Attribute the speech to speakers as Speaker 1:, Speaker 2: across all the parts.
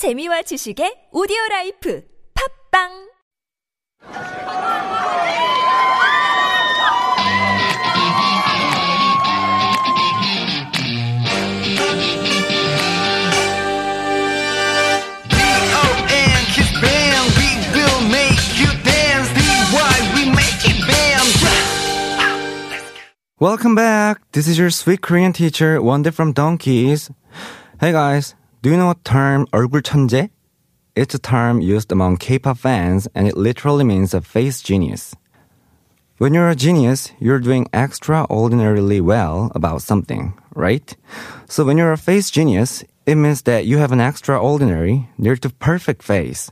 Speaker 1: 재미와 지식의 오디오 라이프 팝빵
Speaker 2: D-O-N Kiss Band We will make you dance D-Y we make it bam
Speaker 3: Welcome back. This is your sweet Korean teacher, Wonder from Donkeys. Hey guys, do you know the term 얼굴 천재? It's a term used among K-pop fans and it literally means a face genius. When you're a genius, you're doing extraordinarily well about something, right? So when you're a face genius, it means that you have an extraordinary, near to perfect face.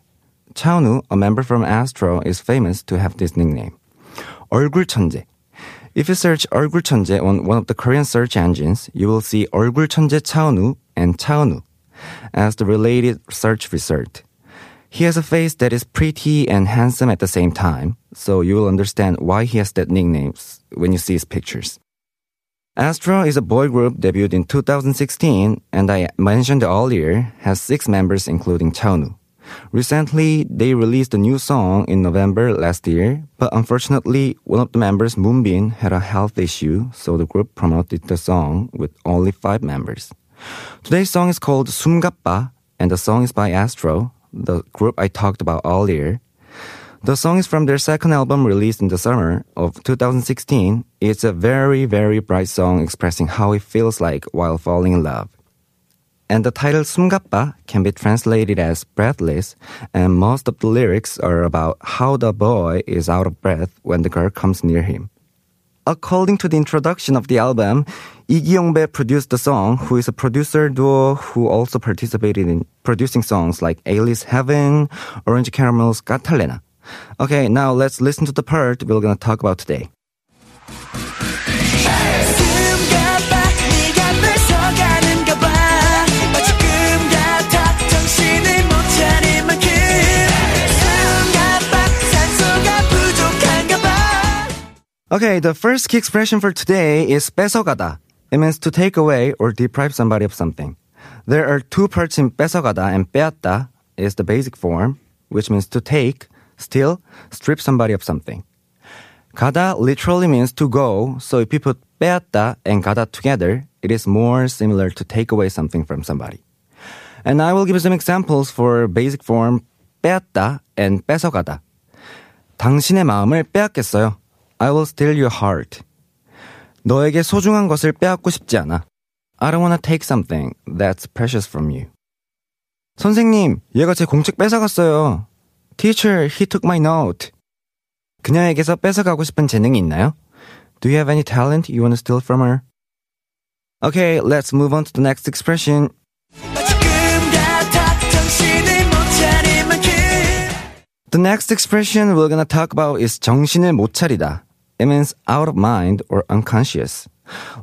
Speaker 3: Cha Eun-woo, a member from Astro, is famous to have this nickname. 얼굴 천재. If you search 얼굴 천재 on one of the Korean search engines, you will see 얼굴 천재 차은우 and Cha Eun-woo as the related search result. He has a face that is pretty and handsome at the same time, so you will understand why he has that nickname when you see his pictures. Astro is a boy group debuted in 2016 and I mentioned earlier has six members including Cha Eun-woo. Recently, they released a new song in November last year, but unfortunately, one of the members, Moonbin, had a health issue, so the group promoted the song with only five members. Today's song is called Sumgappa, and the song is by Astro, the group I talked about earlier. The song is from their second album released in the summer of 2016. It's a very, very bright song expressing how it feels like while falling in love. And the title Sumgappa can be translated as breathless, and most of the lyrics are about how the boy is out of breath when the girl comes near him. According to the introduction of the album, Lee Kyung-bae produced the song, who is a producer duo who also participated in producing songs like Alice Heaven, Orange Caramel's Catallena. Okay, now let's listen to the part we're gonna talk about today. Okay, the first key expression for today is 뺏어가다. It means to take away or deprive somebody of something. There are two parts in 뺏어가다 and 빼앗다 is the basic form, which means to take, steal, strip somebody of something. 가다 literally means to go, so if you put 빼앗다 and 가다 together, it is more similar to take away something from somebody. And I will give you some examples for basic form 빼앗다 and 뺏어가다. 당신의 마음을 빼앗겠어요. I will steal your heart. 너에게 소중한 것을 빼앗고 싶지 않아. I don't wanna take something that's precious from you. 선생님, 얘가 제 공책 뺏어갔어요. Teacher, he took my note. 그녀에게서 뺏어가고 싶은 재능이 있나요? Do you have any talent you want to steal from her? Okay, let's move on to the next expression. The next expression we're gonna talk about is 정신을 못 차리다. It means out of mind or unconscious.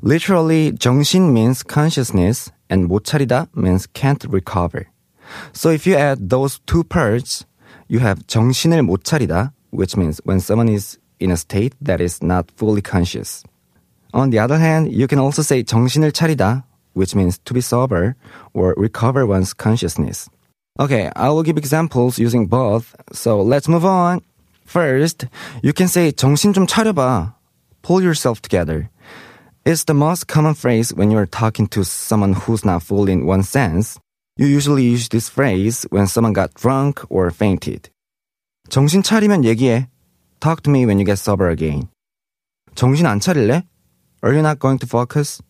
Speaker 3: Literally, 정신 means consciousness and 못 차리다 means can't recover. So if you add those two parts, you have 정신을 못 차리다, which means when someone is in a state that is not fully conscious. On the other hand, you can also say 정신을 차리다, which means to be sober or recover one's consciousness. Okay, I will give examples using both. So let's move on. First, you can say 정신 좀 차려봐. Pull yourself together. It's the most common phrase when you're talking to someone who's not full in one sense. You usually use this phrase when someone got drunk or fainted. 정신 차리면 얘기해. Talk to me when you get sober again. 정신 안 차릴래? Are you not going to focus?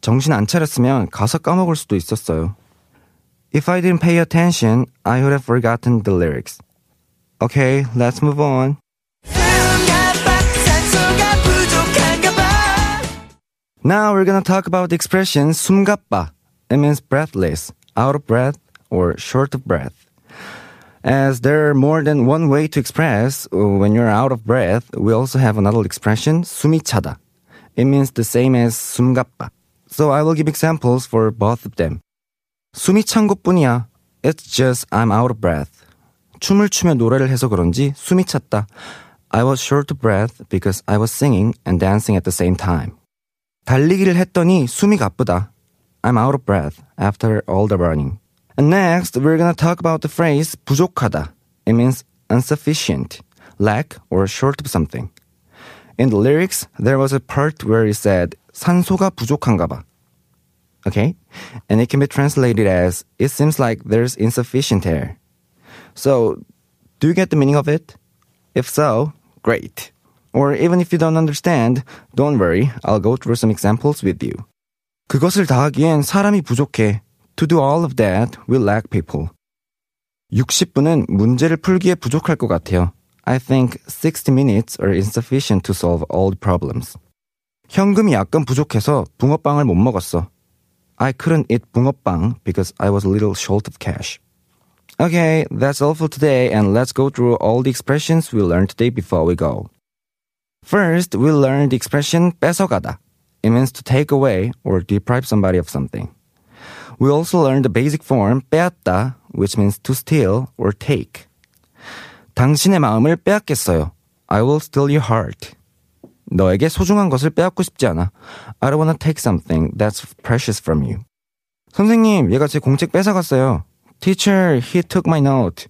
Speaker 3: 정신 안 차렸으면 가사 까먹을 수도 있었어요. If I didn't pay attention, I would have forgotten the lyrics. Okay, let's move on.
Speaker 4: 숨가봐 산소가 부족한가 봐
Speaker 3: Now we're gonna talk about the expression 숨가빠. It means breathless, out of breath, or short of breath. As there are more than one way to express uh, when you're out of breath, we also have another expression, 숨이 차다. It means the same as 숨가빠. So I will give examples for both of them. 숨이 찬 것뿐이야. It's just I'm out of breath. 춤을 추며 노래를 해서 그런지 숨이 찼다. I was short of breath because I was singing and dancing at the same time. 달리기를 했더니 숨이 가쁘다. I'm out of breath after all the running. And next, we're gonna talk about the phrase 부족하다. It means insufficient, lack, or short of something. In the lyrics, there was a part where it said 산소가 부족한가 봐. Okay? And it can be translated as it seems like there's insufficient air. So, do you get the meaning of it? If so, great. Or even if you don't understand, don't worry. I'll go through some examples with you. 그것을 다 하기엔 사람이 부족해. To do all of that, we lack people. 60분은 문제를 풀기에 부족할 것 같아요. I think 60 minutes are insufficient to solve all the problems. 현금이 약간 부족해서 붕어빵을 못 먹었어. I couldn't eat 붕어빵 because I was a little short of cash. Okay, that's all for today and let's go through all the expressions we learned today before we go. First, we learned the expression 뺏어가다. It means to take away or deprive somebody of something. We also learned the basic form 빼앗다, which means to steal or take. 당신의 마음을 빼앗겠어요. I will steal your heart. 너에게 소중한 것을 빼앗고 싶지 않아. I don't wanna take something that's precious from you. 선생님, 얘가 제 공책 뺏어갔어요. Teacher, he took my note.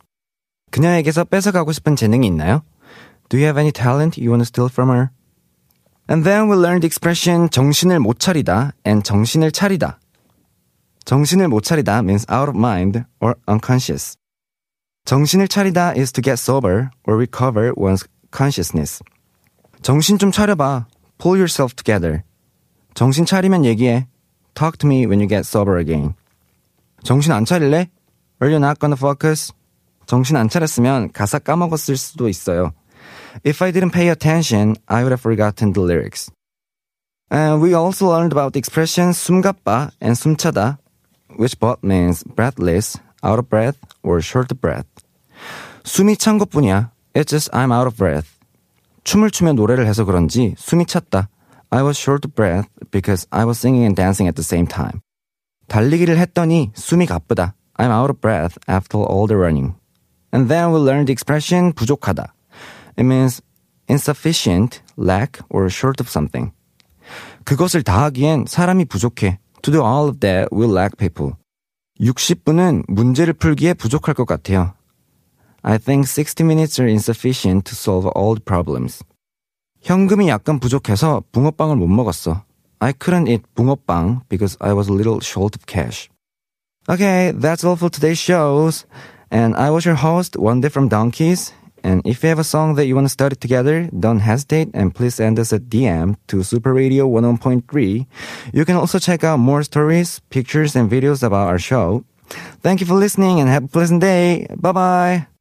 Speaker 3: 그녀에게서 뺏어가고 싶은 재능이 있나요? Do you have any talent you want to steal from her? And then we learned the expression 정신을 못 차리다 and 정신을 차리다. 정신을 못 차리다 means out of mind or unconscious. 정신을 차리다 is to get sober or recover one's consciousness. 정신 좀 차려봐. Pull yourself together. 정신 차리면 얘기해. Talk to me when you get sober again. 정신 안 차릴래? Are you not gonna focus? 정신 안 차렸으면 가사 까먹었을 수도 있어요. If I didn't pay attention, I would have forgotten the lyrics. And we also learned about the expression 숨가빠 and 숨차다, which both means breathless, out of breath, or short breath. 숨이 찬 것뿐이야. It's just I'm out of breath. 춤을 추며 노래를 해서 그런지 숨이 찼다. I was short of breath because I was singing and dancing at the same time. 달리기를 했더니 숨이 가쁘다. I'm out of breath after all the running. And then we learned the expression 부족하다. It means insufficient, lack, or short of something. 그것을 다 하기엔 사람이 부족해. To do all of that, we lack people. 60분은 문제를 풀기에 부족할 것 같아요. I think 60 minutes are insufficient to solve all the problems. 현금이 약간 부족해서 붕어빵을 못 먹었어. I couldn't eat 붕어빵 because I was a little short of cash. Okay, that's all for today's shows. And I was your host, Wonder from Donkeys. And if you have a song that you want to study together, don't hesitate and please send us a DM to Super Radio 101.3. You can also check out more stories, pictures, and videos about our show. Thank you for listening and have a pleasant day. Bye bye.